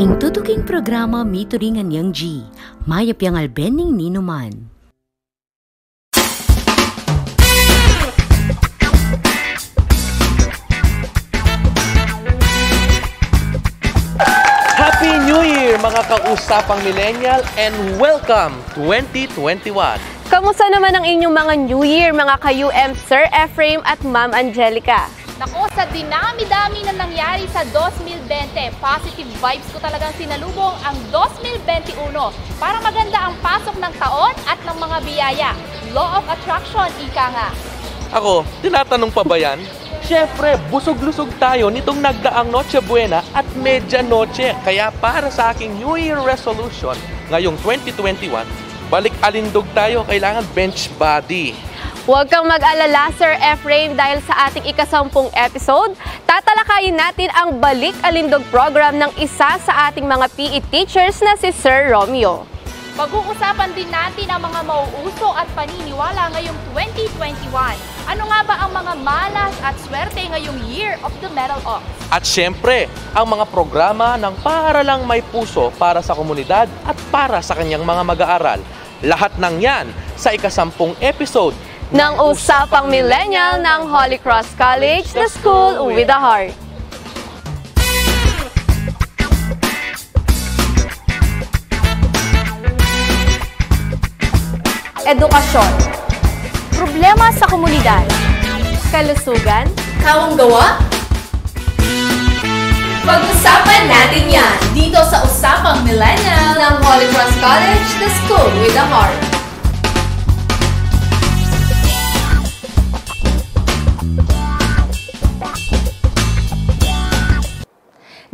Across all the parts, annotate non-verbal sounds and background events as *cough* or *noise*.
Ing tutuking programa mituringan yang G, mayap yang albening ninuman. Happy New Year mga kausapang millennial and welcome 2021. Kamusta naman ang inyong mga New Year, mga ka-UM Sir Ephraim at Ma'am Angelica? Nako, sa dinami-dami na nangyari sa 2020, positive vibes ko talagang sinalubong ang 2021 para maganda ang pasok ng taon at ng mga biyaya. Law of Attraction, ika nga. Ako, tinatanong pa ba yan? Siyempre, busog-lusog tayo nitong nagdaang Noche Buena at Media Noche. Kaya para sa aking New Year resolution ngayong 2021, balik alindog tayo, kailangan bench body. Huwag kang mag-alala, Sir Ephraim, dahil sa ating ikasampung episode, tatalakayin natin ang Balik Alindog program ng isa sa ating mga PE teachers na si Sir Romeo. Pag-uusapan din natin ang mga mauuso at paniniwala ngayong 2021. Ano nga ba ang mga malas at swerte ngayong Year of the Metal Ox? At siyempre, ang mga programa ng paaralang may puso para sa komunidad at para sa kanyang mga mag-aaral. Lahat ng yan sa ikasampung episode Ng Usapang Millennial ng Holy Cross College, the school with a heart. Edukasyon. Problema sa komunidad. Kalusugan. Kawang gawa? Pag-usapan natin yan dito sa Usapang Millennial ng Holy Cross College, the school with a heart.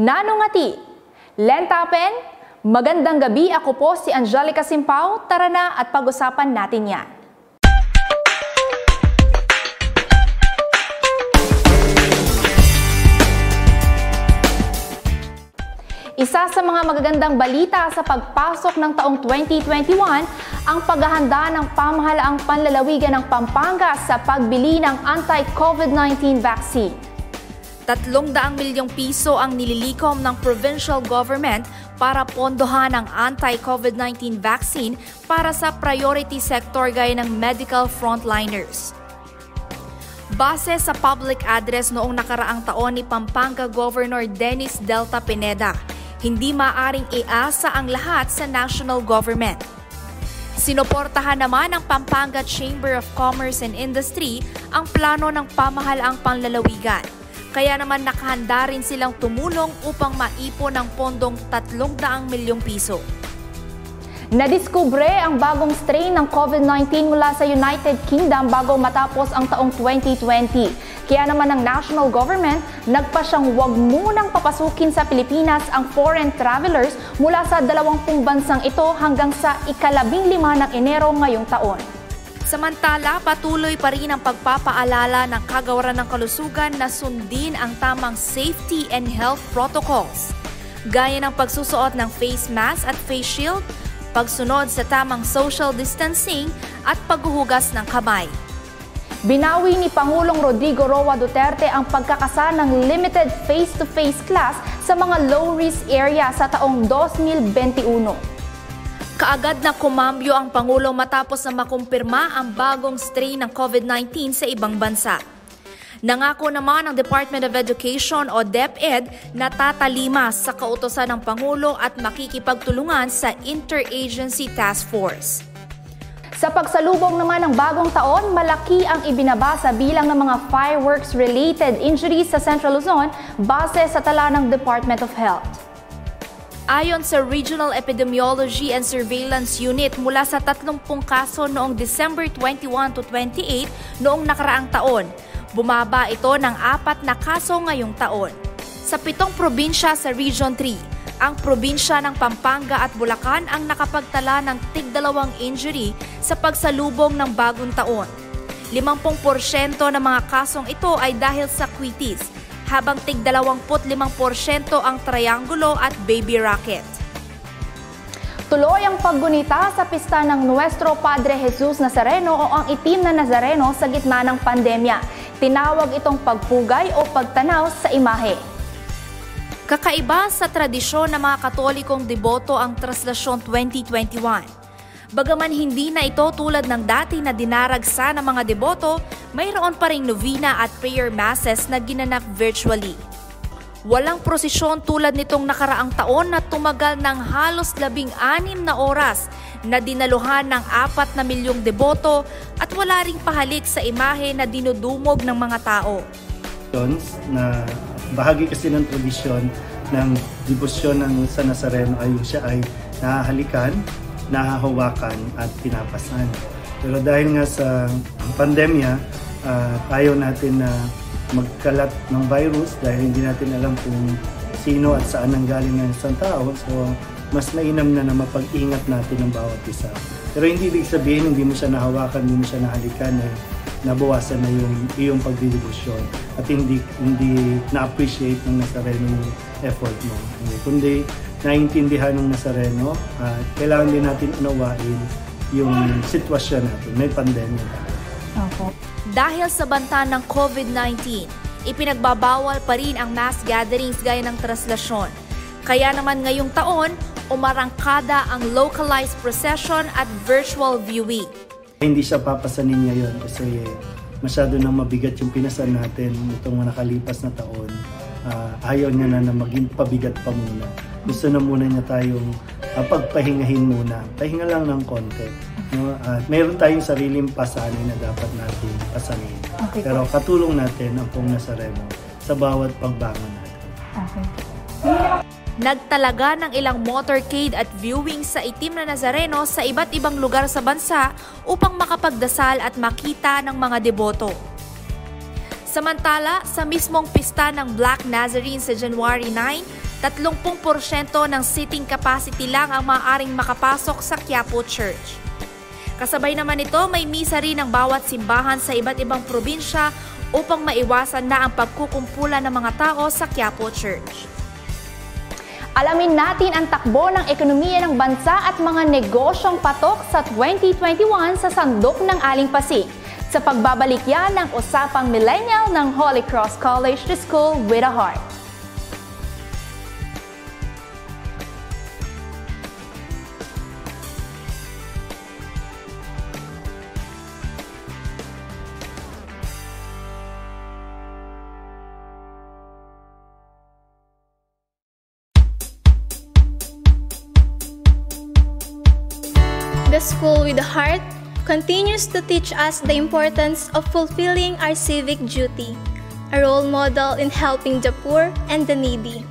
Nanungati, Lentapen, magandang gabi ako po si Angelica Simpao. Tara na at pag-usapan natin yan. Isa sa mga magagandang balita sa pagpasok ng taong 2021 ang paghahanda ng pamahalaang panlalawigan ng Pampanga sa pagbili ng anti-COVID-19 vaccine. 300 milyong piso ang nililikom ng provincial government para pondohan ang anti-COVID-19 vaccine para sa priority sector gaya ng medical frontliners. Base sa public address noong nakaraang taon ni Pampanga Governor Dennis Delta Pineda, hindi maaring iasa ang lahat sa national government. Sinuportahan naman ng Pampanga Chamber of Commerce and Industry ang plano ng pamahalaang panlalawigan. Kaya naman nakahanda rin silang tumulong upang maipon ang pondong 300 milyong piso. Nadiskubre ang bagong strain ng COVID-19 mula sa United Kingdom bago matapos ang taong 2020. Kaya naman ang national government nagpa siyang huwag munang papasukin sa Pilipinas ang foreign travelers mula sa 20 bansang ito hanggang sa ikalabing lima ng Enero ngayong taon. Samantala, patuloy pa rin ang pagpapaalala ng kagawaran ng kalusugan na sundin ang tamang safety and health protocols. Gaya ng pagsusuot ng face mask at face shield, pagsunod sa tamang social distancing at paghuhugas ng kamay. Binawi ni Pangulong Rodrigo Roa Duterte ang pagkakasa ng limited face-to-face class sa mga low-risk area sa taong 2021. Kaagad na kumambyo ang Pangulo matapos na makumpirma ang bagong strain ng COVID-19 sa ibang bansa. Nangako naman ang Department of Education o DepEd na tatalima sa kautosan ng Pangulo at makikipagtulungan sa Interagency Task Force. Sa pagsalubong naman ng bagong taon, malaki ang ibinaba sa bilang ng mga fireworks-related injuries sa Central Luzon base sa tala ng Department of Health. Ayon sa Regional Epidemiology and Surveillance Unit, mula sa 30 kaso noong December 21 to 28 noong nakaraang taon, bumaba ito ng apat na kaso ngayong taon. Sa pitong probinsya sa Region 3, ang probinsya ng Pampanga at Bulacan ang nakapagtala ng tigdalawang injury sa pagsalubong ng bagong taon. 50% ng mga kasong ito ay dahil sa quitis, habang tig 25% ang triangulo at baby rocket. Tuloy ang paggunita sa pista ng Nuestro Padre Jesus Nazareno o ang itim na Nazareno sa gitna ng pandemya. Tinawag itong pagpugay o pagtanaw sa imahe. Kakaiba sa tradisyon ng mga katolikong deboto ang Traslasyon 2021. Bagaman hindi na ito tulad ng dati na dinaragsa ng mga deboto, mayroon pa ring novena at prayer masses na ginanap virtually. Walang prosesyon tulad nitong nakaraang taon na tumagal ng halos labing anim na oras na dinaluhan ng apat na milyong deboto at wala ring pahalik sa imahe na dinudumog ng mga tao. na bahagi kasi ng tradisyon ng debosyon ng sa Nazareno ay siya ay nahahalikan, nahahawakan at pinapasan. Pero dahil nga sa pandemya, uh, ayaw natin na magkalat ng virus dahil hindi natin alam kung sino at saan ang galing ng isang tao. So, mas mainam na na mapag-ingat natin ang bawat isa. Pero hindi ibig sabihin hindi mo siya nahawakan, hindi mo siya nahalikan, eh, nabawasan na yung iyong pagdidibusyon at hindi hindi na-appreciate ng Nazareno yung effort mo. Kundi naiintindihan ng Nazareno at uh, kailangan din natin unawain yung sitwasyon natin. May pandemya tayo. Okay. Dahil sa banta ng COVID-19, ipinagbabawal pa rin ang mass gatherings gaya ng traslasyon. Kaya naman ngayong taon, umarangkada ang localized procession at virtual viewing. Hindi siya papasanin ngayon kasi masyado nang mabigat yung pinasan natin itong nakalipas na taon. Uh, ayaw niya na na maging pabigat pa muna. Gusto na muna niya tayong uh, pagpahingahin muna. Pahinga lang ng konti No? At mayroon tayong sariling pasanin na dapat natin pasanin. Okay, Pero katulong natin ang pong Nazareno sa bawat pagbangon natin. Okay. Nagtalaga ng ilang motorcade at viewing sa itim na Nazareno sa iba't ibang lugar sa bansa upang makapagdasal at makita ng mga deboto. Samantala, sa mismong pista ng Black Nazarene sa January 9, 30% ng seating capacity lang ang maaaring makapasok sa Quiapo Church. Kasabay naman ito, may misa rin ng bawat simbahan sa iba't ibang probinsya upang maiwasan na ang pagkukumpulan ng mga tao sa Quiapo Church. Alamin natin ang takbo ng ekonomiya ng bansa at mga negosyong patok sa 2021 sa sandok ng Aling Pasig. Sa pagbabalik yan ng usapang millennial ng Holy Cross College to School with a Heart. The School with a Heart continues to teach us the importance of fulfilling our civic duty, a role model in helping the poor and the needy.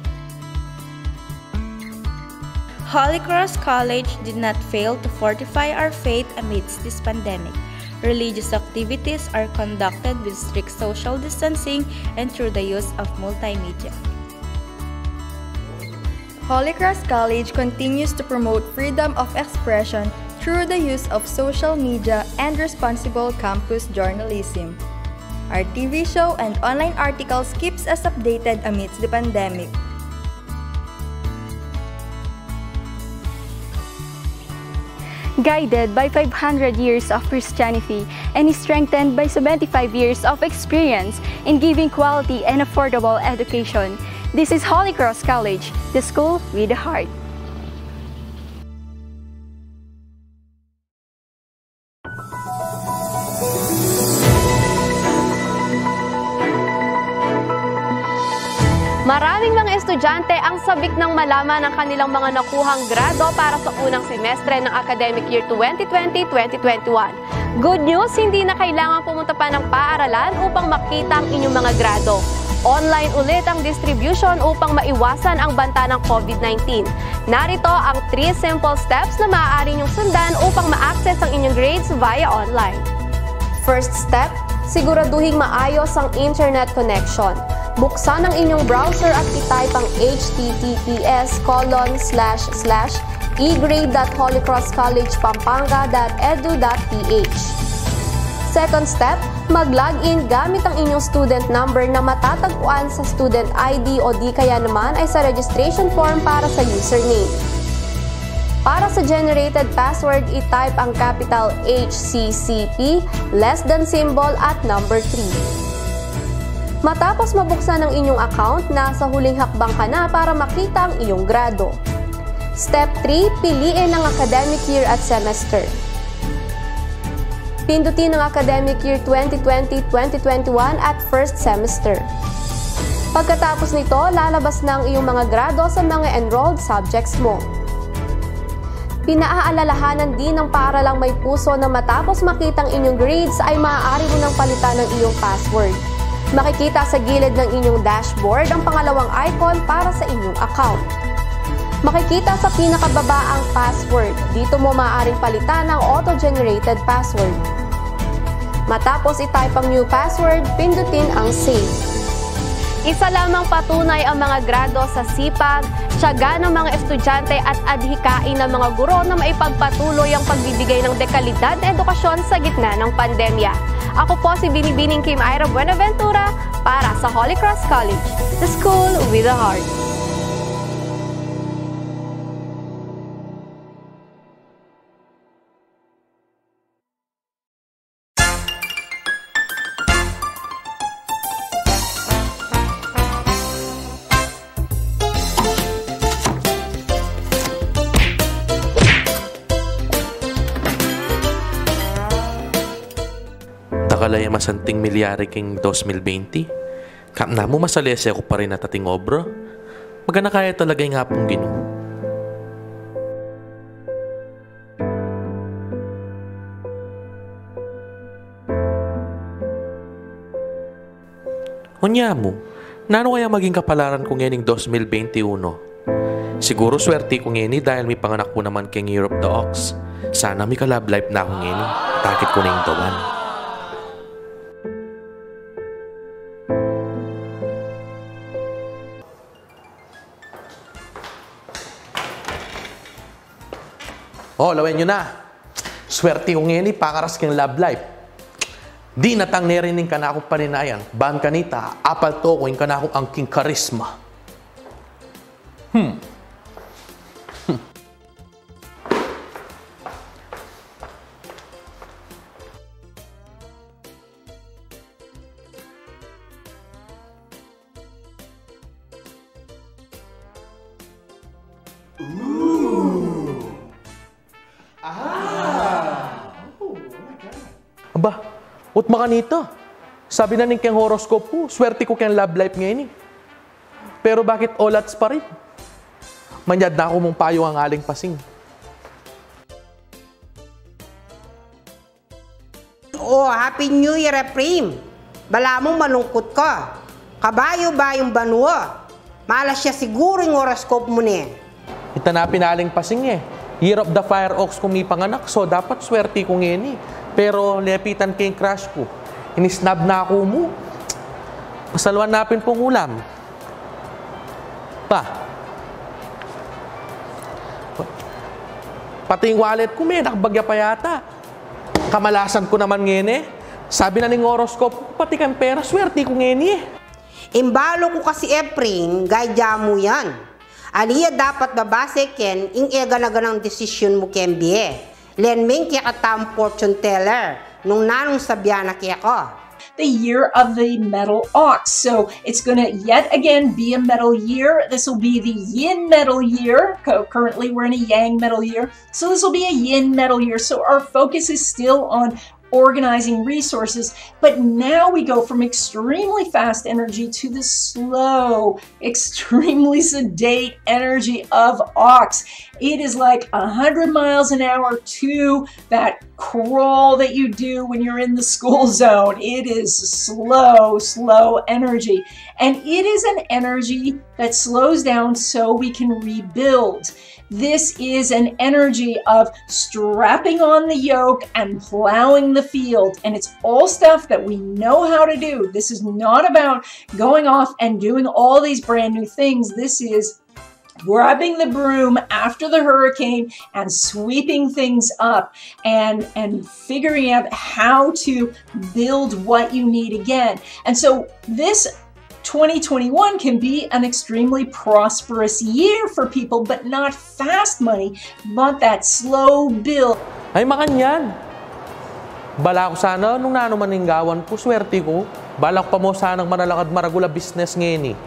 Holy Cross College did not fail to fortify our faith amidst this pandemic. Religious activities are conducted with strict social distancing and through the use of multimedia. Holy Cross College continues to promote freedom of expression through the use of social media and responsible campus journalism. Our TV show and online articles keeps us updated amidst the pandemic. Guided by 500 years of Christianity and strengthened by 75 years of experience in giving quality and affordable education, this is Holy Cross College, the school with a heart. Estudyante ang sabik ng malaman ng kanilang mga nakuhang grado para sa unang semestre ng academic year 2020-2021. Good news, hindi na kailangan pumunta pa ng paaralan upang makita ang inyong mga grado. Online ulit ang distribution upang maiwasan ang banta ng COVID-19. Narito ang 3 simple steps na maaari niyong sundan upang ma-access ang inyong grades via online. First step, siguraduhin maayos ang internet connection. Buksan ang inyong browser at itype ang https colon slash slash egrade.holycrosscollegepampanga.edu.ph Second step, mag-login gamit ang inyong student number na matatagpuan sa student ID o di kaya naman ay sa registration form para sa username. Para sa generated password, itype ang capital HCCP, less than symbol at number 3. Matapos mabuksan ang inyong account, nasa huling hakbang ka na para makita ang iyong grado. Step 3, piliin ang academic year at semester. Pindutin ang academic year 2020-2021 at first semester. Pagkatapos nito, lalabas na ang iyong mga grado sa mga enrolled subjects mo. Pinaaalalahanan din ng paaralang may puso na matapos makitang inyong grades ay maaari mo nang palitan ng iyong password. Makikita sa gilid ng inyong dashboard ang pangalawang icon para sa inyong account. Makikita sa pinakababa ang password. Dito mo maaaring palitan ang auto-generated password. Matapos i-type ang new password, pindutin ang save. Isa lamang patunay ang mga grado sa sipag, tiyaga ng mga estudyante at adhikain ng mga guro na maipagpatuloy ang pagbibigay ng dekalidad na edukasyon sa gitna ng pandemya. Ako po si Binibining Kim Ira Buenaventura para sa Holy Cross College, the school with a heart. Takalaya masanting milyari king 2020. Kam na mo masalese ako pa rin natating obra. Magana kaya talaga yung hapong gino. Hunya mo, nano kaya maging kapalaran kong yaning 2021? Siguro swerte kong yeni dahil may panganak ko naman king Europe the Ox. Sana may kalab life na akong yeni. Takit ko na yung tawan. Oh, lawen nyo na. Swerte kong ngayon, pakaras kang love life. Di natang nerining ka na akong paninayan. Ban kanita, apal to ko yung ka na akong angking karisma. Hmm. Ut makanita. Sabi na ning keng horoscope ko, swerte ko keng love life ngayon eh. Pero bakit olats pa rin? Manyad na ako mong payo ang aling pasing. Oh, Happy New Year, Efraim. Bala mong malungkot ka. Kabayo ba yung banwa? Malas siya siguro yung horoscope mo niya. Itanapin aling pasing eh. Year of the Fire Ox kung may panganak, so dapat swerte ko ngayon eh. Pero lepitan kay crush ko. Inisnab na ako mo. Pasalwan napin pong ulam. Pa. Pati yung wallet ko may nakabagya pa yata. Kamalasan ko naman ngayon eh. Sabi na ng horoscope, pati kang pera, swerte ko ngayon eh. Imbalo ko kasi Efraim, gadya mo yan. Aliya dapat babase ken ing ega na ganang desisyon mo kembie. Len ming kaya fortune teller, nung nanong sabyana kaya ko. the year of the metal ox. So it's going to yet again be a metal year. This will be the yin metal year. Currently, we're in a yang metal year. So this will be a yin metal year. So our focus is still on organizing resources. But now we go from extremely fast energy to the slow, *laughs* extremely sedate energy of ox. It is like 100 miles an hour to that crawl that you do when you're in the school *laughs* zone. It is slow, slow energy. And it is an energy that slows down so we can rebuild. This is an energy of strapping on the yoke and plowing the field. And it's all stuff that we know how to do. This is not about going off and doing all these brand new things. This is grabbing the broom after the hurricane and sweeping things up and and figuring out how to build what you need again. And so this 2021 can be an extremely prosperous year for people, but not fast money, but that slow build. Ay, makanyan. Bala ko sana nung nano maninggawan ko, swerte ko. Balak pa mo sanang manalakad maragula business ngayon eh.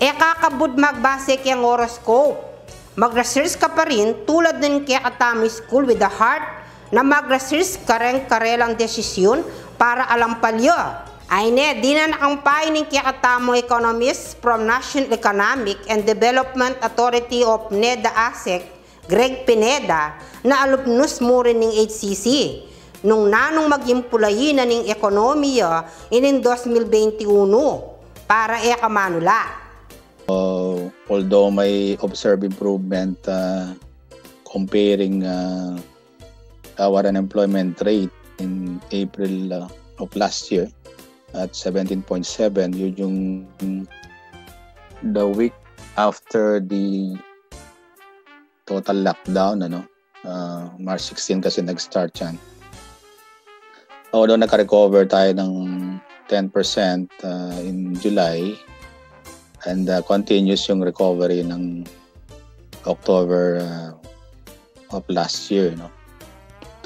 E kakabud magbase kayang horoscope. Mag-research ka pa rin tulad ng kaya katami school with the heart na mag-research ka rin karelang desisyon para alam palyo. Ay ne, di na nakampay ng kaya katamo economist from National Economic and Development Authority of NEDA ASEC, Greg Pineda, na alumnus mo rin ng HCC nung nanong magimpulayin na ng ekonomiya inin 2021 para e kamanula. Uh, although may observed improvement uh, comparing uh, our unemployment rate in April uh, of last year at 17.7 yun yung the week after the total lockdown ano? Uh, March 16 kasi nag-start yan. Although naka-recover tayo ng 10% uh, in July and uh, continuous yung recovery ng October uh, of last year no?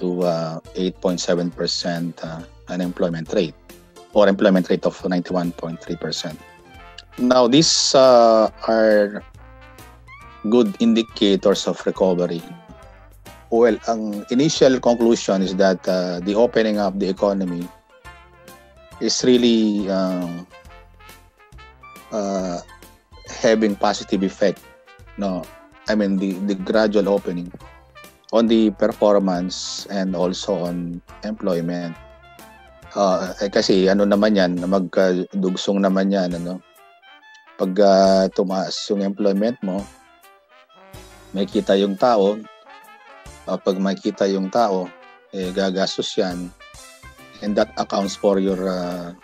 To uh, 8.7% uh, unemployment rate or employment rate of 91.3%. Now these uh, are good indicators of recovery. Well, ang initial conclusion is that uh, the opening up the economy is really um, uh, having positive effect no i mean the the gradual opening on the performance and also on employment uh, eh, kasi ano naman yan magdugsong naman yan ano pag uh, tumaas yung employment mo makita yung tao uh, pag makita yung tao eh gagastos yan and that accounts for your uh,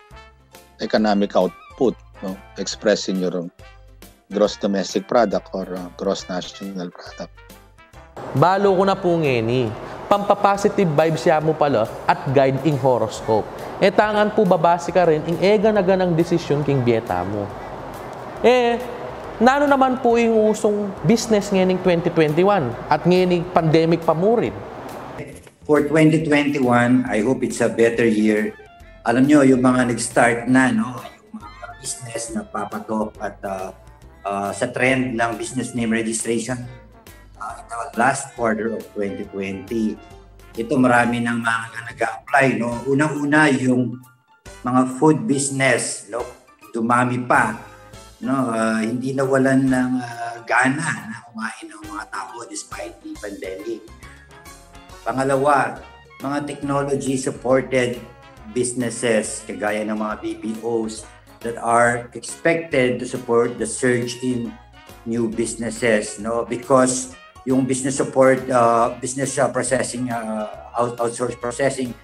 economic output no? expressing your gross domestic product or uh, gross national product. Balo ko na po ngeni. Pampapositive vibes siya mo pala at guide ing horoscope. E tangan po babase ka rin ing ega na ganang desisyon king bieta mo. Eh, nano naman po yung usong business ngening 2021 at ngening pandemic pa mo rin. For 2021, I hope it's a better year. Alam nyo, yung mga nag-start na, no? yung mga business na papatok at uh, uh, sa trend ng business name registration uh, in the last quarter of 2020. Ito marami ng mga nag-apply. No? Unang-una yung mga food business, no? dumami pa. No? Uh, hindi nawalan ng uh, gana na kumain ng mga tao despite the pandemic. Pangalawa, mga technology-supported businesses kagaya ng mga BPOs that are expected to support the surge in new businesses no because yung business support uh, business uh, processing uh, out, outsource processing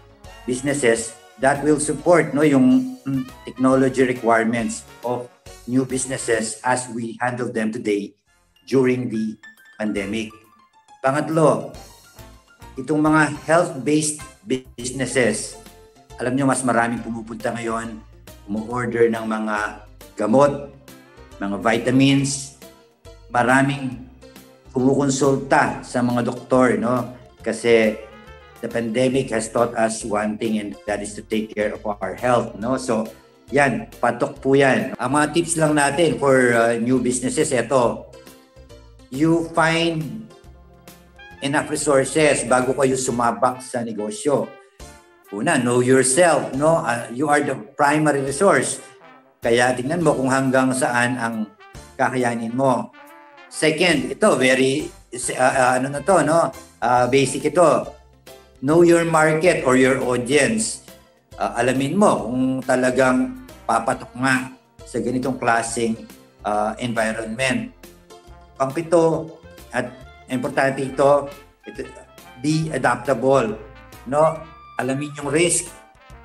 businesses that will support no yung mm, technology requirements of new businesses as we handle them today during the pandemic. Pangatlo, itong mga health-based businesses, alam nyo mas maraming pumupunta ngayon, umu-order ng mga gamot, mga vitamins, maraming kumukonsulta sa mga doktor, no? Kasi the pandemic has taught us one thing and that is to take care of our health, no? So, yan, patok po yan. Ang mga tips lang natin for uh, new businesses, ito, you find enough resources bago kayo sumabak sa negosyo. Una, know yourself, no? Uh, you are the primary resource. Kaya tingnan mo kung hanggang saan ang kakayanin mo. Second, ito very uh, ano na to, no? Uh, basic ito. Know your market or your audience. Uh, alamin mo kung talagang papatok nga sa ganitong klaseng uh, environment. Pangpito at importante ito, ito be adaptable. No? Alamin yung risk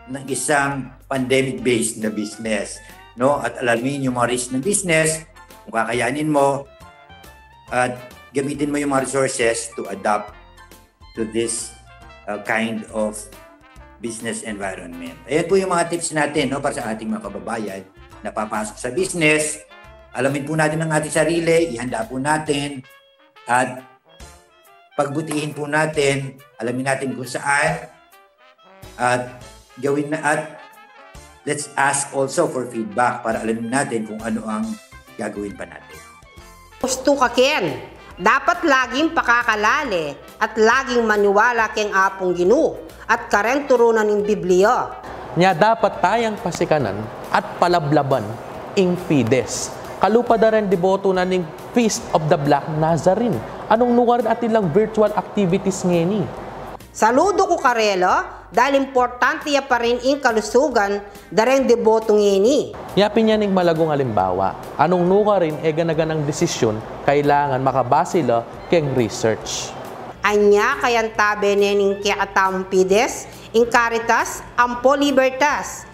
ng isang pandemic-based na business. No? At alamin yung mga risk ng business, kung kakayanin mo, at gamitin mo yung mga resources to adapt to this uh, kind of business environment. Ayan po yung mga tips natin no, para sa ating mga kababayan na papasok sa business. Alamin po natin ang ating sarili, ihanda po natin, at pagbutihin po natin, alamin natin kung saan, at gawin na at let's ask also for feedback para alam natin kung ano ang gagawin pa natin. Gusto ka Ken, dapat laging pakakalali at laging maniwala keng apong ginu at karen turunan ng Biblia. Nya dapat tayang pasikanan at palablaban ing fides. Kalupada rin deboto na ning Feast of the Black Nazarene. Anong lugar atin lang virtual activities ngeni? Saludo ko karelo dahil importante ya pa rin ing kalusugan dareng deboto ngini. Yapin niya ning malagong halimbawa. Anong nuka rin e ganaganang desisyon kailangan makabase la keng research. Anya kayan tabe nening kaya pides, ing caritas, ampo libertas.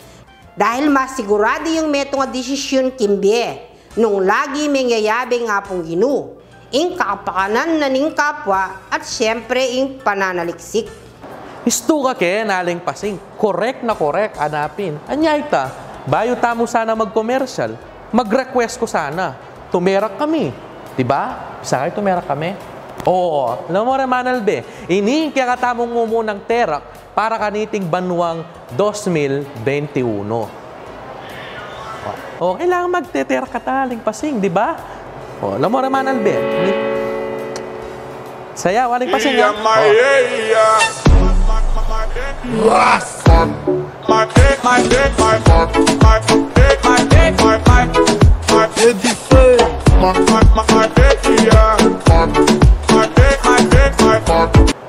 Dahil masigurado yung meto nga desisyon kimbie, nung lagi mengyayabing nga pong ginu, ing kapakanan na ning kapwa at syempre ing pananaliksik. Isto ka ke naling pasing. Correct na correct anapin. Anyay ta, bayo tamo sana mag-commercial. Mag-request ko sana. Tumerak kami. Diba? Isa kayo tumerak kami? Oo. Alam mo, Remanal be, ini kaya katamong mo ng terak para kaniting banwang 2021. O, kailangan magteter kataling pasing, di ba? O, alam mo naman, Albe. Saya, waling pasing, Last My my, my my, my my my, my my, my my my my, my my my my, my, My my, my dick, my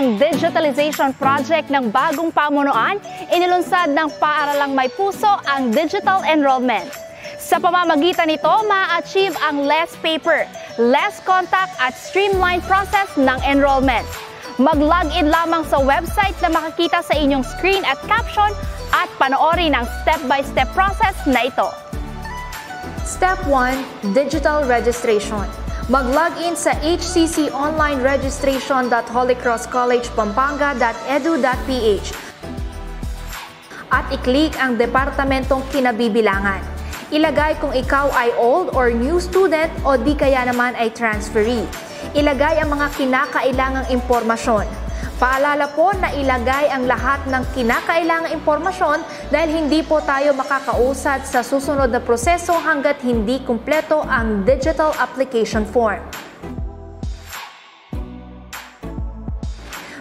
ng digitalization project ng bagong pamunuan, inilunsad ng paaralang may puso ang digital enrollment. Sa pamamagitan nito, ma-achieve ang less paper, less contact at streamlined process ng enrollment. Mag-login lamang sa website na makikita sa inyong screen at caption at panoorin ang step-by-step -step process na ito. Step 1, Digital Registration. Mag-login sa hcconlineregistration.holycrosscollegepampanga.edu.ph at i-click ang departamentong kinabibilangan. Ilagay kung ikaw ay old or new student o di kaya naman ay transferee. Ilagay ang mga kinakailangang impormasyon. Paalala po na ilagay ang lahat ng kinakailangang impormasyon dahil hindi po tayo makakausad sa susunod na proseso hanggat hindi kumpleto ang digital application form.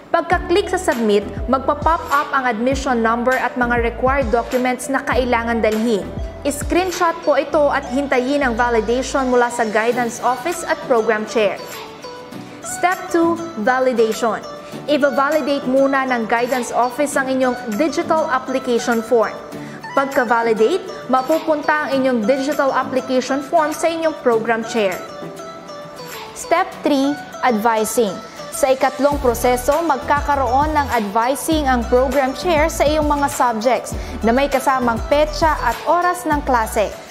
Pagka-click sa submit, magpa-pop up ang admission number at mga required documents na kailangan dalhin. I-screenshot po ito at hintayin ang validation mula sa guidance office at program chair. Step 2, validation i-validate muna ng guidance office ang inyong digital application form. Pagka-validate, mapupunta ang inyong digital application form sa inyong program chair. Step 3, advising. Sa ikatlong proseso, magkakaroon ng advising ang program chair sa iyong mga subjects na may kasamang petsa at oras ng klase.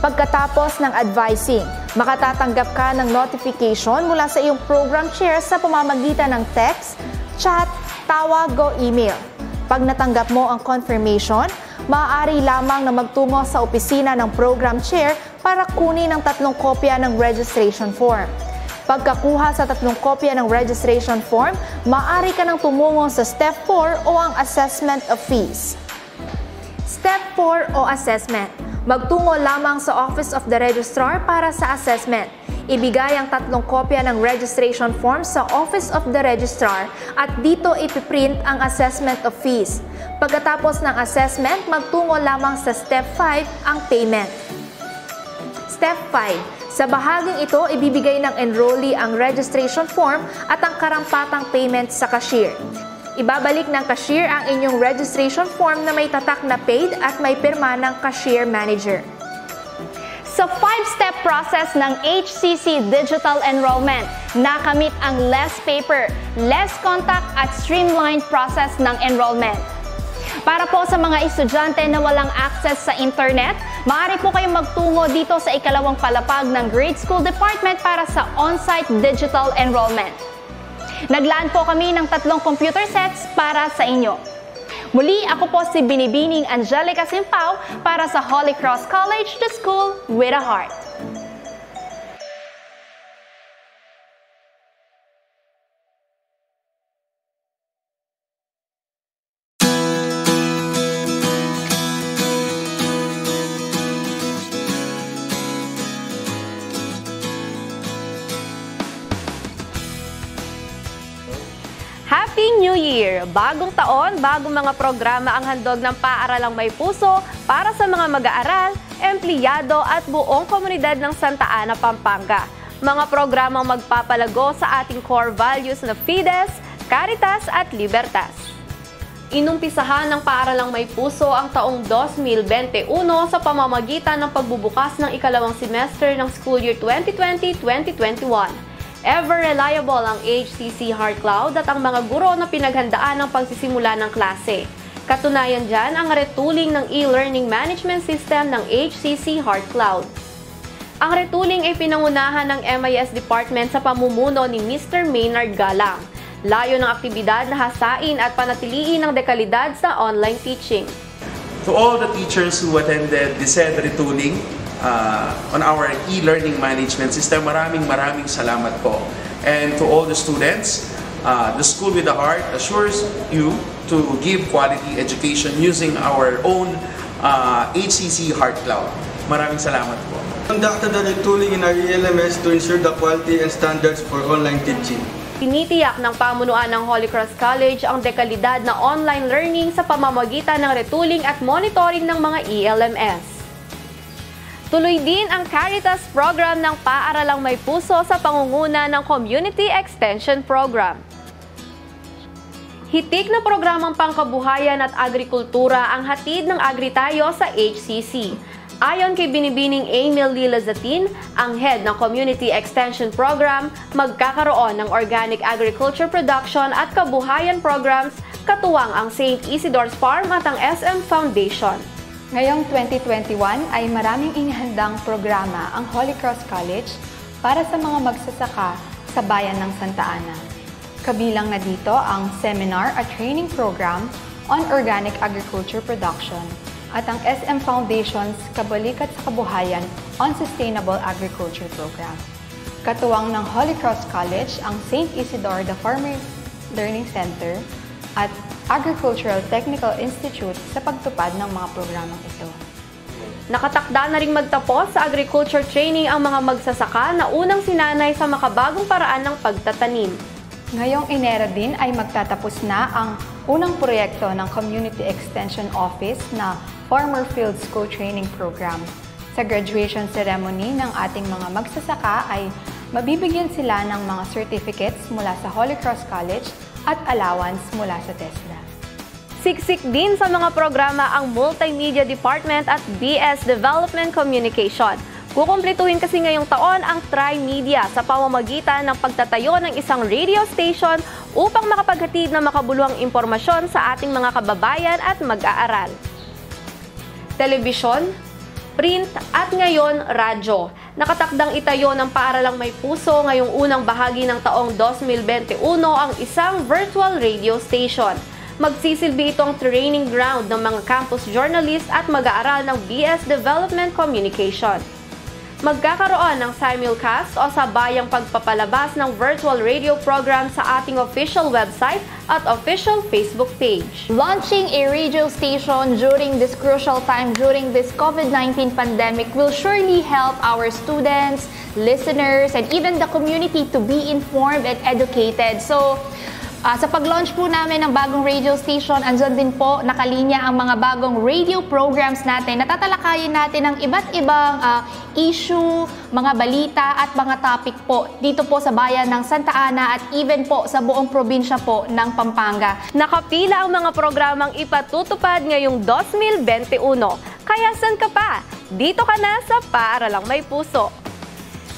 Pagkatapos ng advising, makatatanggap ka ng notification mula sa iyong program chair sa pamamagitan ng text, chat, tawag o email. Pag natanggap mo ang confirmation, maaari lamang na magtungo sa opisina ng program chair para kunin ang tatlong kopya ng registration form. Pagkakuha sa tatlong kopya ng registration form, maaari ka nang tumungo sa Step 4 o ang Assessment of Fees. Step 4 o Assessment Magtungo lamang sa Office of the Registrar para sa assessment. Ibigay ang tatlong kopya ng registration form sa Office of the Registrar at dito ipiprint ang assessment of fees. Pagkatapos ng assessment, magtungo lamang sa Step 5 ang payment. Step 5. Sa bahaging ito, ibibigay ng enrollee ang registration form at ang karampatang payment sa cashier. Ibabalik ng cashier ang inyong registration form na may tatak na paid at may pirma ng cashier manager. Sa 5-step process ng HCC Digital Enrollment, nakamit ang less paper, less contact at streamlined process ng enrollment. Para po sa mga estudyante na walang access sa internet, maaari po kayong magtungo dito sa ikalawang palapag ng Grade School Department para sa on-site digital enrollment. Naglaan po kami ng tatlong computer sets para sa inyo. Muli, ako po si Binibining Angelica Simpao para sa Holy Cross College, the school with a heart. Bagong taon, bagong mga programa ang handog ng Paaralang May Puso para sa mga mag-aaral, empleyado at buong komunidad ng Santa Ana, Pampanga. Mga programang magpapalago sa ating core values na Fides, Caritas at Libertas. Inumpisahan ng Paaralang May Puso ang taong 2021 sa pamamagitan ng pagbubukas ng ikalawang semester ng school year 2020-2021. Ever reliable ang HCC Heart Cloud at ang mga guro na pinaghandaan ng pagsisimula ng klase. Katunayan dyan ang retooling ng e-learning management system ng HCC Heart Cloud. Ang retooling ay pinangunahan ng MIS Department sa pamumuno ni Mr. Maynard Galang. Layo ng aktibidad na hasain at panatiliin ang dekalidad sa online teaching. To all the teachers who attended the said retooling uh, on our e-learning management system, maraming maraming salamat po. And to all the students, uh, the School with a Heart assures you to give quality education using our own uh, HCC Heart Cloud. Maraming salamat po. Conducted the retooling in our ELMS to ensure the quality and standards for online teaching. Tinitiyak ng pamunuan ng Holy Cross College ang dekalidad na online learning sa pamamagitan ng retooling at monitoring ng mga ELMS. Tuloy din ang Caritas program ng Paaralang May Puso sa pangunguna ng Community Extension Program. Hitik na programang pangkabuhayan at agrikultura ang hatid ng Agritayo sa HCC. Ayon kay Binibining Emil Lilazatin, ang head ng Community Extension Program, magkakaroon ng organic agriculture production at kabuhayan programs katuwang ang St. Isidore's Farm at ang SM Foundation. Ngayong 2021 ay maraming inihandang programa ang Holy Cross College para sa mga magsasaka sa bayan ng Santa Ana. Kabilang na dito ang seminar at training program on organic agriculture production at ang SM Foundation's Kabalikat sa Kabuhayan on Sustainable Agriculture Program. Katuwang ng Holy Cross College ang St. Isidore the Farmer Learning Center at Agricultural Technical Institute sa pagtupad ng mga programang ito. Nakatakda na ring magtapos sa agriculture training ang mga magsasaka na unang sinanay sa makabagong paraan ng pagtatanim. Ngayong Enero din ay magtatapos na ang unang proyekto ng Community Extension Office na Farmer Field School Training Program. Sa graduation ceremony ng ating mga magsasaka ay mabibigyan sila ng mga certificates mula sa Holy Cross College at allowance mula sa TESDA. Siksik din sa mga programa ang Multimedia Department at BS Development Communication. Kukumpletuhin kasi ngayong taon ang Tri-Media sa pamamagitan ng pagtatayo ng isang radio station upang makapaghatid ng makabuluhang impormasyon sa ating mga kababayan at mag-aaral. Telebisyon, print at ngayon radyo. Nakatakdang itayo ng paaralang may puso ngayong unang bahagi ng taong 2021 ang isang virtual radio station. Magsisilbi itong training ground ng mga campus journalist at mag-aaral ng BS Development Communication. Magkakaroon ng simulcast o sabayang pagpapalabas ng virtual radio program sa ating official website at official Facebook page. Launching a radio station during this crucial time during this COVID-19 pandemic will surely help our students, listeners, and even the community to be informed and educated. So, Ah, sa pag-launch po namin ng bagong radio station, andyan din po nakalinya ang mga bagong radio programs natin. Natatalakayin natin ang iba't ibang ah, issue, mga balita at mga topic po dito po sa bayan ng Santa Ana at even po sa buong probinsya po ng Pampanga. Nakapila ang mga programang ipatutupad ngayong 2021. Kaya saan ka pa? Dito ka na sa Paaralang May Puso.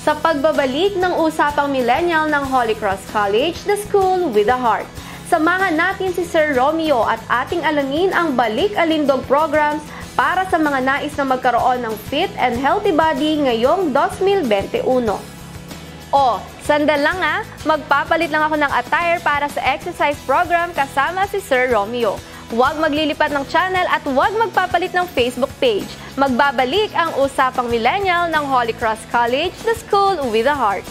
Sa pagbabalik ng usapang millennial ng Holy Cross College, the school with a heart. Samahan natin si Sir Romeo at ating alamin ang Balik Alindog programs para sa mga nais na magkaroon ng fit and healthy body ngayong 2021. O, sandal lang ah, magpapalit lang ako ng attire para sa exercise program kasama si Sir Romeo. Huwag maglilipat ng channel at huwag magpapalit ng Facebook page. Magbabalik ang Usapang Millennial ng Holy Cross College, the school with a heart.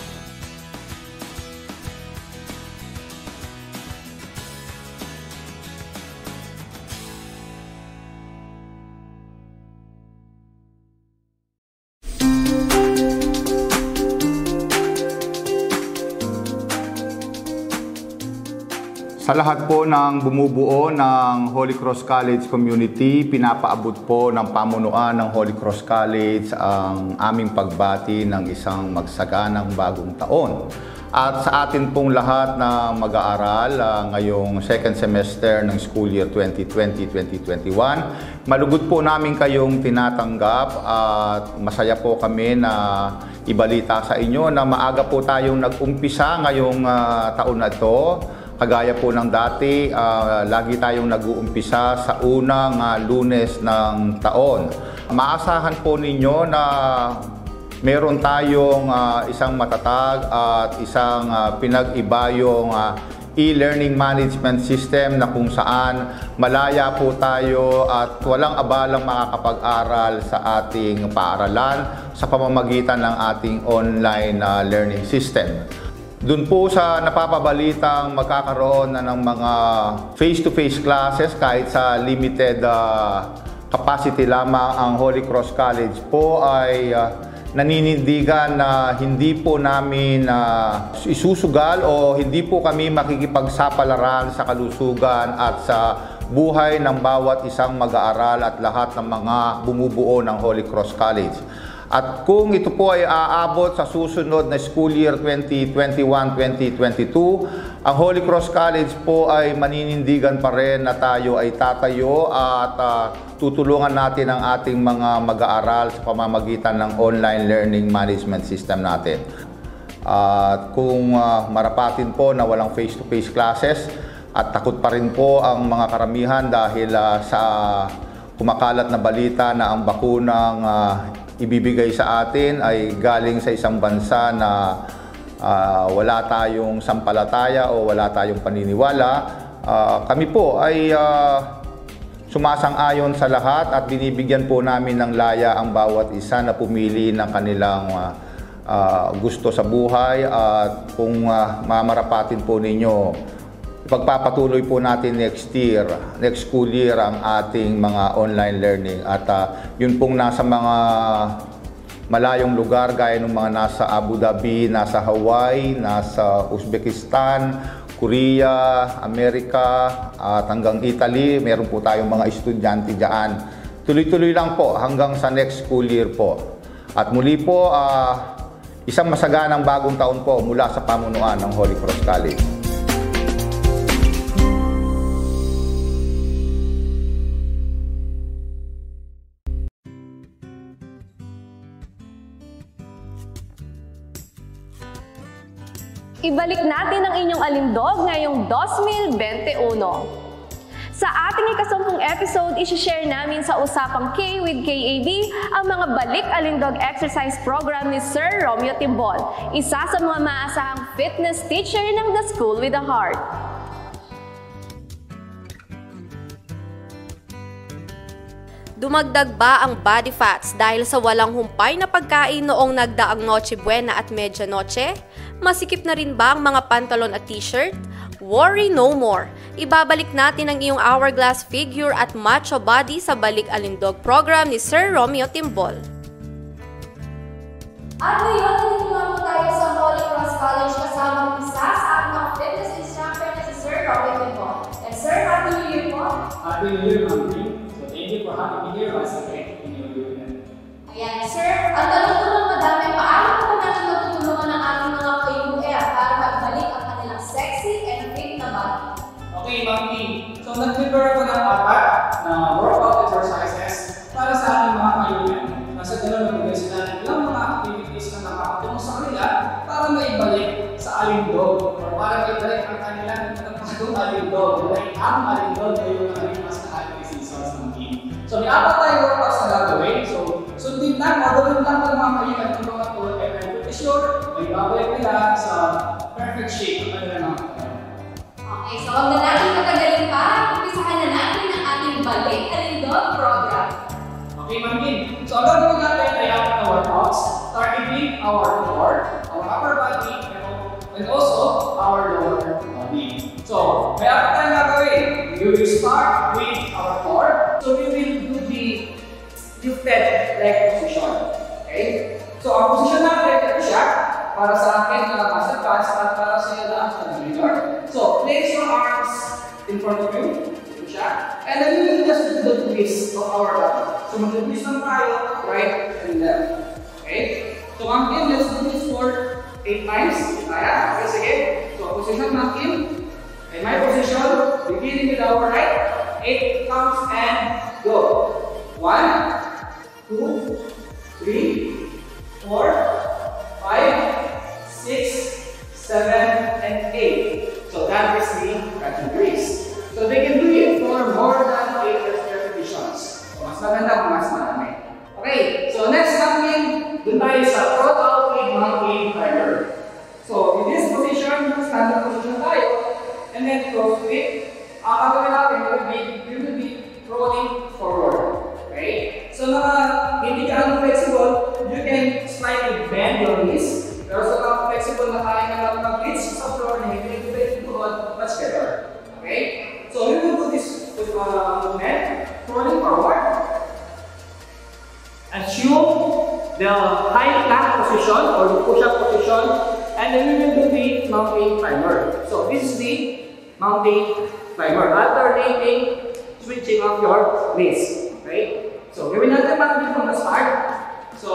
Sa lahat po ng bumubuo ng Holy Cross College community, pinapaabot po ng pamunuan ng Holy Cross College ang aming pagbati ng isang magsaganang bagong taon. At sa atin pong lahat na mag-aaral uh, ngayong second semester ng school year 2020-2021, malugod po namin kayong tinatanggap at masaya po kami na ibalita sa inyo na maaga po tayong nag-umpisa ngayong uh, taon na ito Kagaya po ng dati, uh, lagi tayong nag-uumpisa sa unang uh, lunes ng taon. Maasahan po ninyo na meron tayong uh, isang matatag at isang uh, pinag-ibayong uh, e-learning management system na kung saan malaya po tayo at walang abalang makakapag-aral sa ating paaralan sa pamamagitan ng ating online uh, learning system. Doon po sa napapabalitang magkakaroon na ng mga face-to-face classes kahit sa limited uh, capacity lamang ang Holy Cross College po ay uh, naninindigan na hindi po namin uh, isusugal o hindi po kami makikipagsapalaran sa kalusugan at sa buhay ng bawat isang mag-aaral at lahat ng mga bumubuo ng Holy Cross College. At kung ito po ay aabot sa susunod na school year 2021-2022, ang Holy Cross College po ay maninindigan pa rin na tayo ay tatayo at uh, tutulungan natin ang ating mga mag-aaral sa pamamagitan ng online learning management system natin. At uh, kung uh, marapatin po na walang face-to-face -face classes at takot pa rin po ang mga karamihan dahil uh, sa kumakalat na balita na ang bakunang uh, ibibigay sa atin ay galing sa isang bansa na uh, wala tayong sampalataya o wala tayong paniniwala. Uh, kami po ay uh, sumasang-ayon sa lahat at binibigyan po namin ng laya ang bawat isa na pumili ng kanilang uh, uh, gusto sa buhay at kung uh, mamarapatin po ninyo Pagpapatuloy po natin next year, next school year ang ating mga online learning at uh, yun pong nasa mga malayong lugar gaya ng mga nasa Abu Dhabi, nasa Hawaii, nasa Uzbekistan, Korea, Amerika at hanggang Italy. Meron po tayong mga estudyante diyan. Tuloy-tuloy lang po hanggang sa next school year po. At muli po, uh, isang masaganang bagong taon po mula sa pamunuan ng Holy Cross College. Ibalik natin ang inyong alindog ngayong 2021. Sa ating ikasampung episode, isi-share namin sa Usapang K with KAB ang mga balik alindog exercise program ni Sir Romeo Timbol, isa sa mga maasahang fitness teacher ng The School with a Heart. Dumagdag ba ang body fats dahil sa walang humpay na pagkain noong nagdaang Noche Buena at Media Noche? Masikip na rin ba ang mga pantalon at t-shirt? Worry no more! Ibabalik natin ang iyong hourglass figure at macho body sa Balik Alindog program ni Sir Romeo Timbol. At ngayon, nandito po tayo sa Holy Cross College kasama ng isa sa ating mga fitness instructor na si Sir Romeo Timbol. And Sir, Happy New Year po! Happy New Year, Ma'am So thank you for having me here once again beginning right, 8 comes and go. 1, 2, 3, 4, 5, 6, 7, and 8. So that is the catching grease. So they can do it for more than 8 repetitions. So mas maganda kung mas marami. Okay, so next natin, dun tayo sa front out with mountain climber. So in this position, standard position tayo, and then close it. Gagawin natin will be, we will be rolling forward. Okay? So mga hindi ka ano flexible, you can slightly bend your knees. Pero sa mga flexible na kaya ka lang mag-reach sa floor na hindi ko pwede tuhod, much better. Okay? So we will do this with uh, movement, rolling forward. Assume the high plank position or the push-up position, and then we will do the mountain climber. So this is the mountain climber, alternating eh? switching of your knees. Okay? So gawin natin parang from the start. So,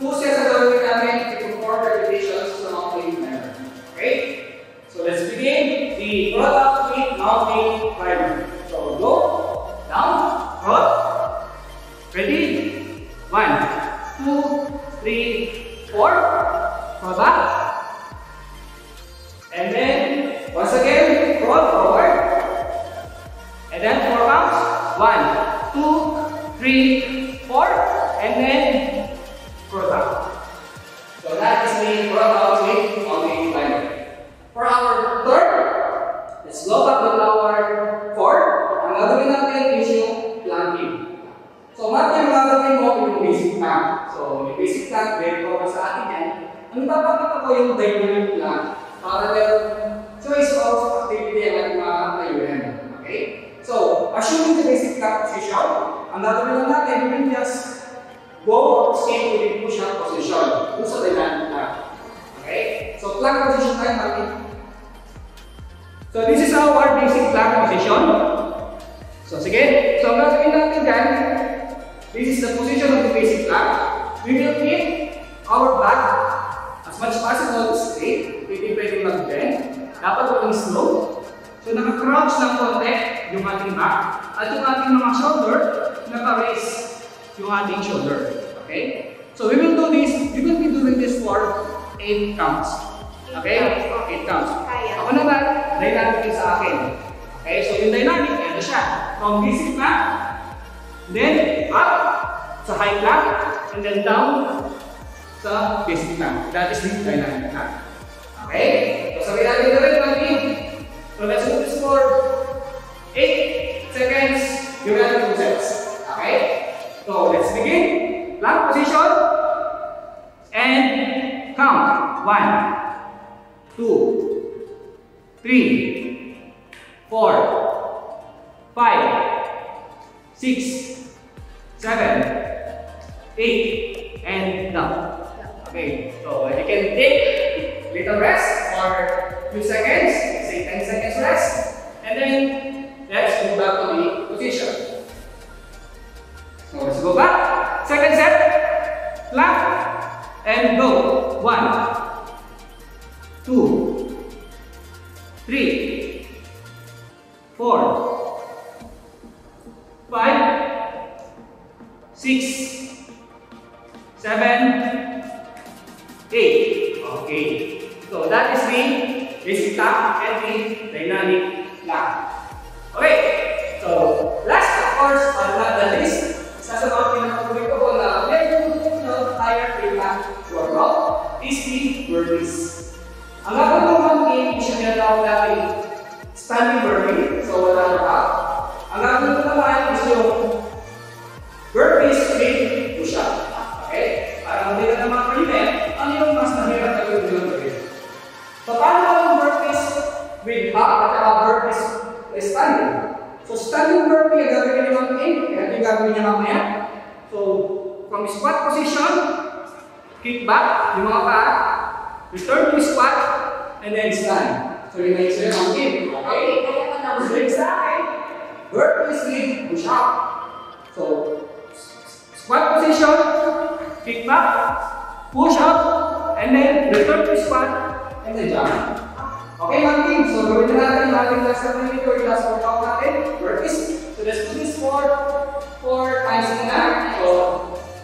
two sets ang gawin namin to four repetitions sa mountain climber. Okay? So let's begin the front up feet mountain climber. So go, down, up, ready? One, two, three, four. Fall back. And then, once again, then four counts. One, two, three, four. And then, roll back. 5, 6, 7, 8, and down. Okay, so you can take little rest for few seconds, say 10 seconds rest, and then let's go back to the position. So let's go back. Seven, eight. Okay. So that is the basic tap and the dynamic lock. Okay, so last of course, but not the least, isa sa mga pinaka-predictable na medyo no, higher impact workout is the burpees. Ang gagawin game, hindi siya tinatawag natin kick back, yung mga paa, return to squat, and then stand. So, yun na yung sa'yo ang game. Okay? So, yung sa akin, burpees with push-up. So, squat position, kick back, push up, and then return to squat, and then jump. Okay, mga team. So, gawin na natin yung ating last activity or last workout natin. Burpees. So, let's do this for four times in that. So,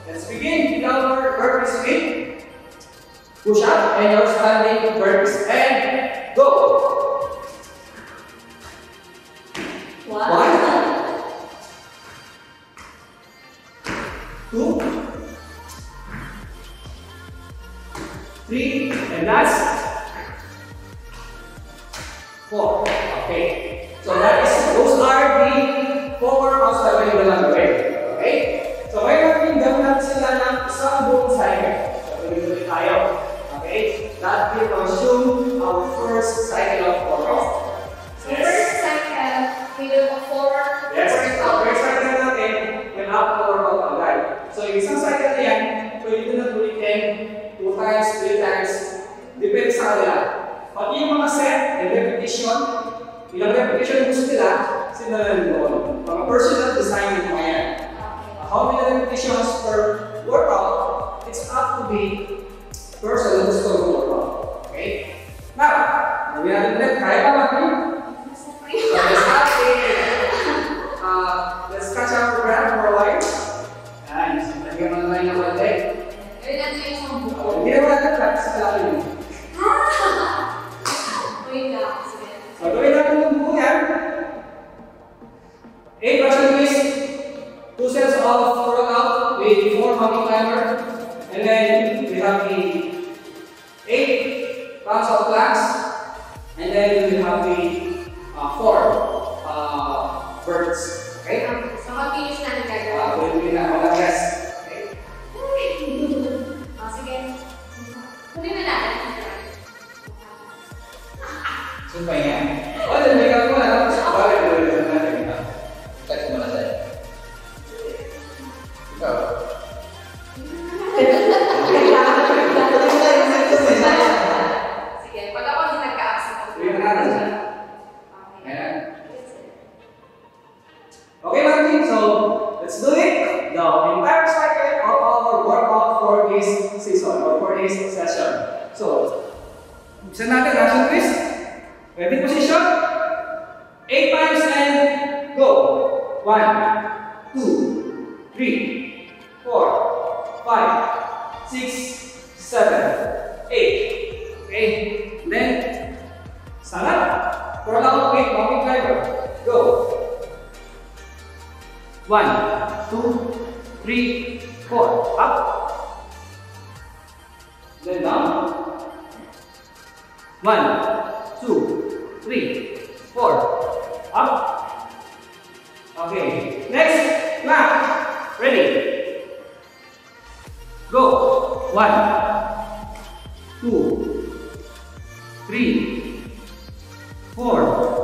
let's begin with our burpees with push up and your standing burpees. And go. One. Two. Three. And last. Four. Okay. So that is, those are the four na pwede mo lang. Okay? So ngayon natin gawin natin sila ng isang buong cycle. So tuloy-tuloy tayo. Okay? That will consume our first cycle of workout. So first cycle, we do a forward Yes, first cycle natin, will have to workout agad. So yung isang cycle na yan, pwede na ulitin two times, three times, depende sa kanila. Pag yung mga set and repetition, ilang repetition yung gusto nila, sila na rin doon. Mga personal design yung mga yan. How many repetitions per workout, it's up to the person na gusto ng workout. Okay? Now, gawin natin ulit. Kaya pa natin? So let's start with, uh, let's catch our breath for a while. Yan, lagyan mo naman yung konti. Gawin natin yung isang buko. Hindi naman natin practice sa lalim yun. Wait lang. Sige. So, gawin natin yung buko yan. Eight Russian twist, two sets of workout with four monkey climber, and then we have the eight rounds of planks, and then we have the uh, four uh, birds. Okay? Two, three, four,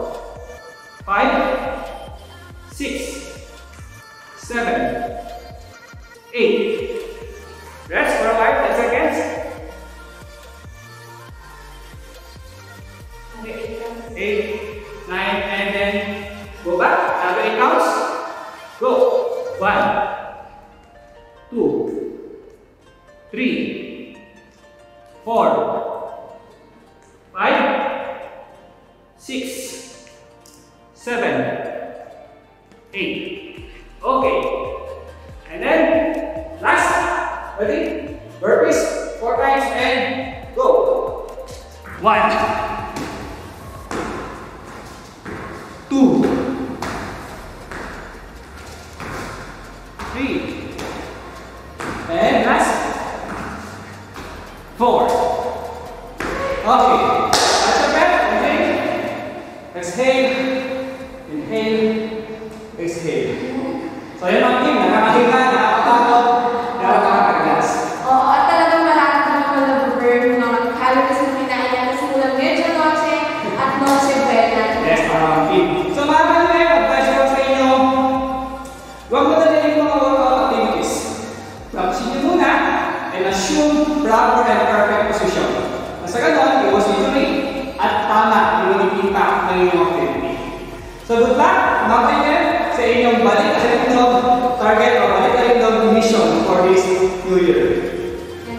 target o balik kalindog mission for this new year.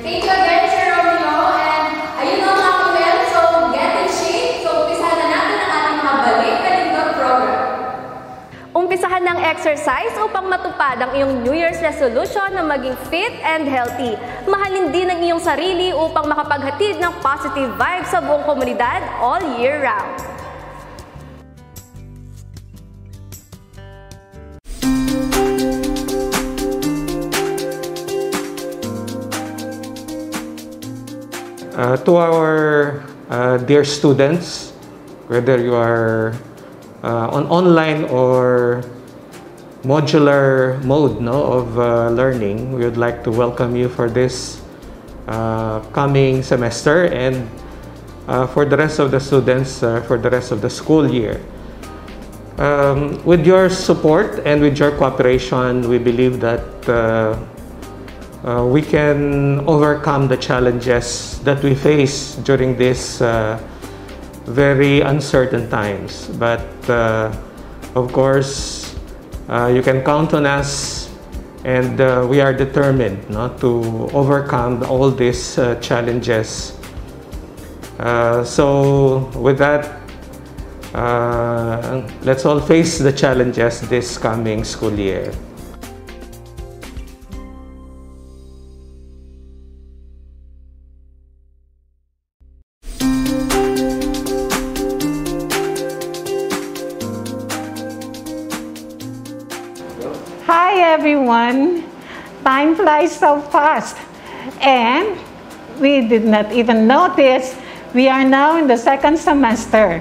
Thank you again, Sir Romeo. And ayun na mga kamel, so get in shape. So umpisahan na natin ang ating mga balik kalindog program. Umpisahan ng exercise upang matupad ang iyong New Year's resolution na maging fit and healthy. Mahalin din ang iyong sarili upang makapaghatid ng positive vibes sa buong komunidad all year round. To our uh, dear students, whether you are uh, on online or modular mode no, of uh, learning, we would like to welcome you for this uh, coming semester and uh, for the rest of the students uh, for the rest of the school year. Um, with your support and with your cooperation, we believe that uh, we can overcome the challenges that we face during these uh, very uncertain times. But uh, of course, uh, you can count on us, and uh, we are determined not to overcome all these uh, challenges. So, with that, let's all face the challenges this coming school year. Everyone! Time flies so fast and we did not even notice we are now in the second semester.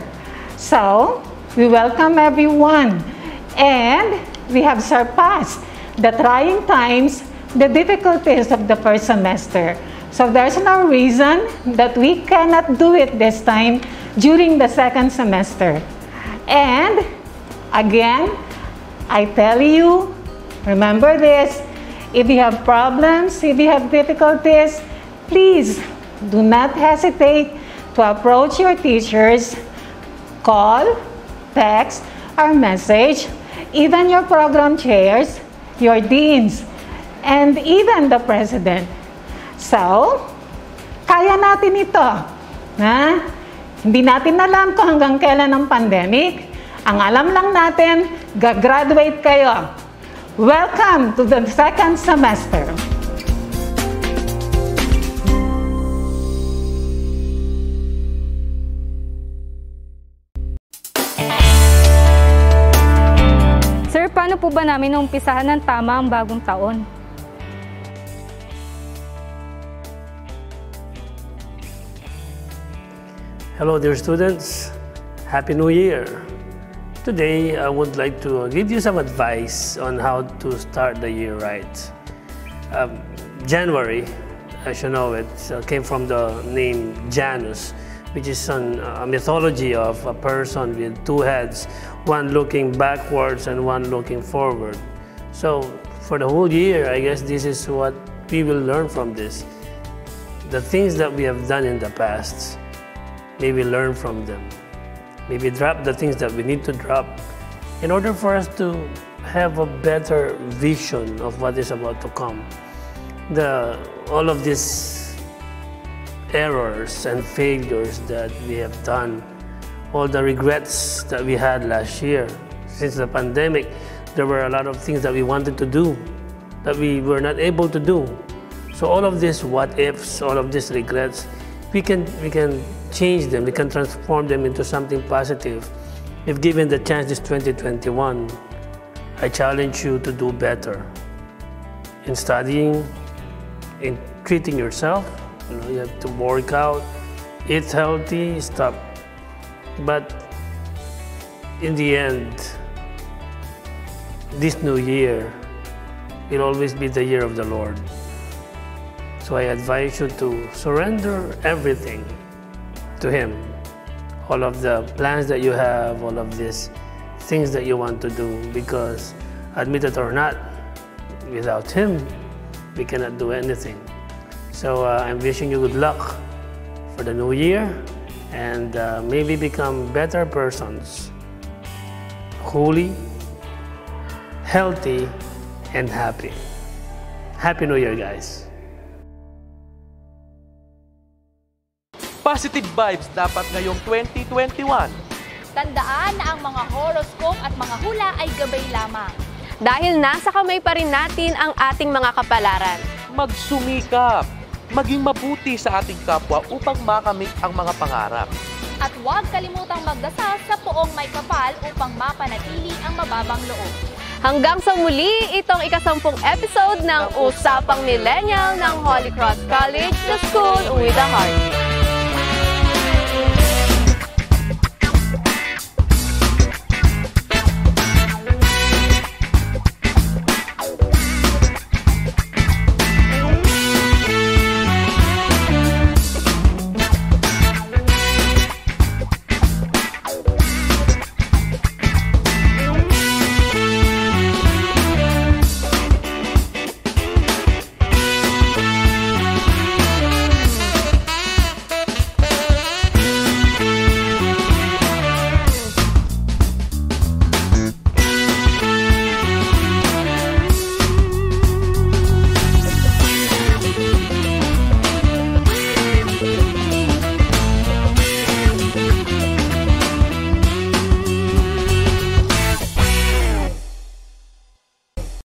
So, we welcome everyone and we have surpassed the trying times, the difficulties of the first semester. So there's no reason that we cannot do it this time during the second semester. And again, I tell you, remember this, if you have problems, if you have difficulties, please do not hesitate to approach your teachers, call, text, or message, even your program chairs, your deans, and even the president. So, kaya natin ito. Na? Hindi natin alam kung hanggang kailan ang pandemic. Ang alam lang natin, gagraduate kayo. Welcome to the second semester. Sir, paano po ba namin umpisahan ng tama ang bagong taon? Hello, dear students. Happy New Year. Today, I would like to give you some advice on how to start the year right. Um, January, as you know it, uh, came from the name Janus, which is an, a mythology of a person with two heads, one looking backwards and one looking forward. So, for the whole year, I guess this is what we will learn from this. The things that we have done in the past, maybe learn from them. Maybe drop the things that we need to drop in order for us to have a better vision of what is about to come. The, all of these errors and failures that we have done, all the regrets that we had last year, since the pandemic, there were a lot of things that we wanted to do that we were not able to do. So all of these what ifs, all of these regrets we can, we can change them, we can transform them into something positive. If given the chance this 2021, I challenge you to do better in studying, in treating yourself. You know, you have to work out, eat healthy, stop. But in the end, this new year will always be the year of the Lord. So I advise you to surrender everything to Him. All of the plans that you have, all of these things that you want to do, because admit it or not, without Him, we cannot do anything. So uh, I'm wishing you good luck for the new year and uh, maybe become better persons, holy, healthy, and happy. Happy New Year, guys. Positive vibes dapat ngayong 2021. Tandaan na ang mga horoscope at mga hula ay gabay lamang. Dahil nasa kamay pa rin natin ang ating mga kapalaran. Magsumikap, maging mabuti sa ating kapwa upang makamit ang mga pangarap. At huwag kalimutang magdasal sa poong may kapal upang mapanatili ang mababang loob. Hanggang sa muli, itong ikasampung episode ng Usapang Millennial ng Holy Cross College, the school with a heart.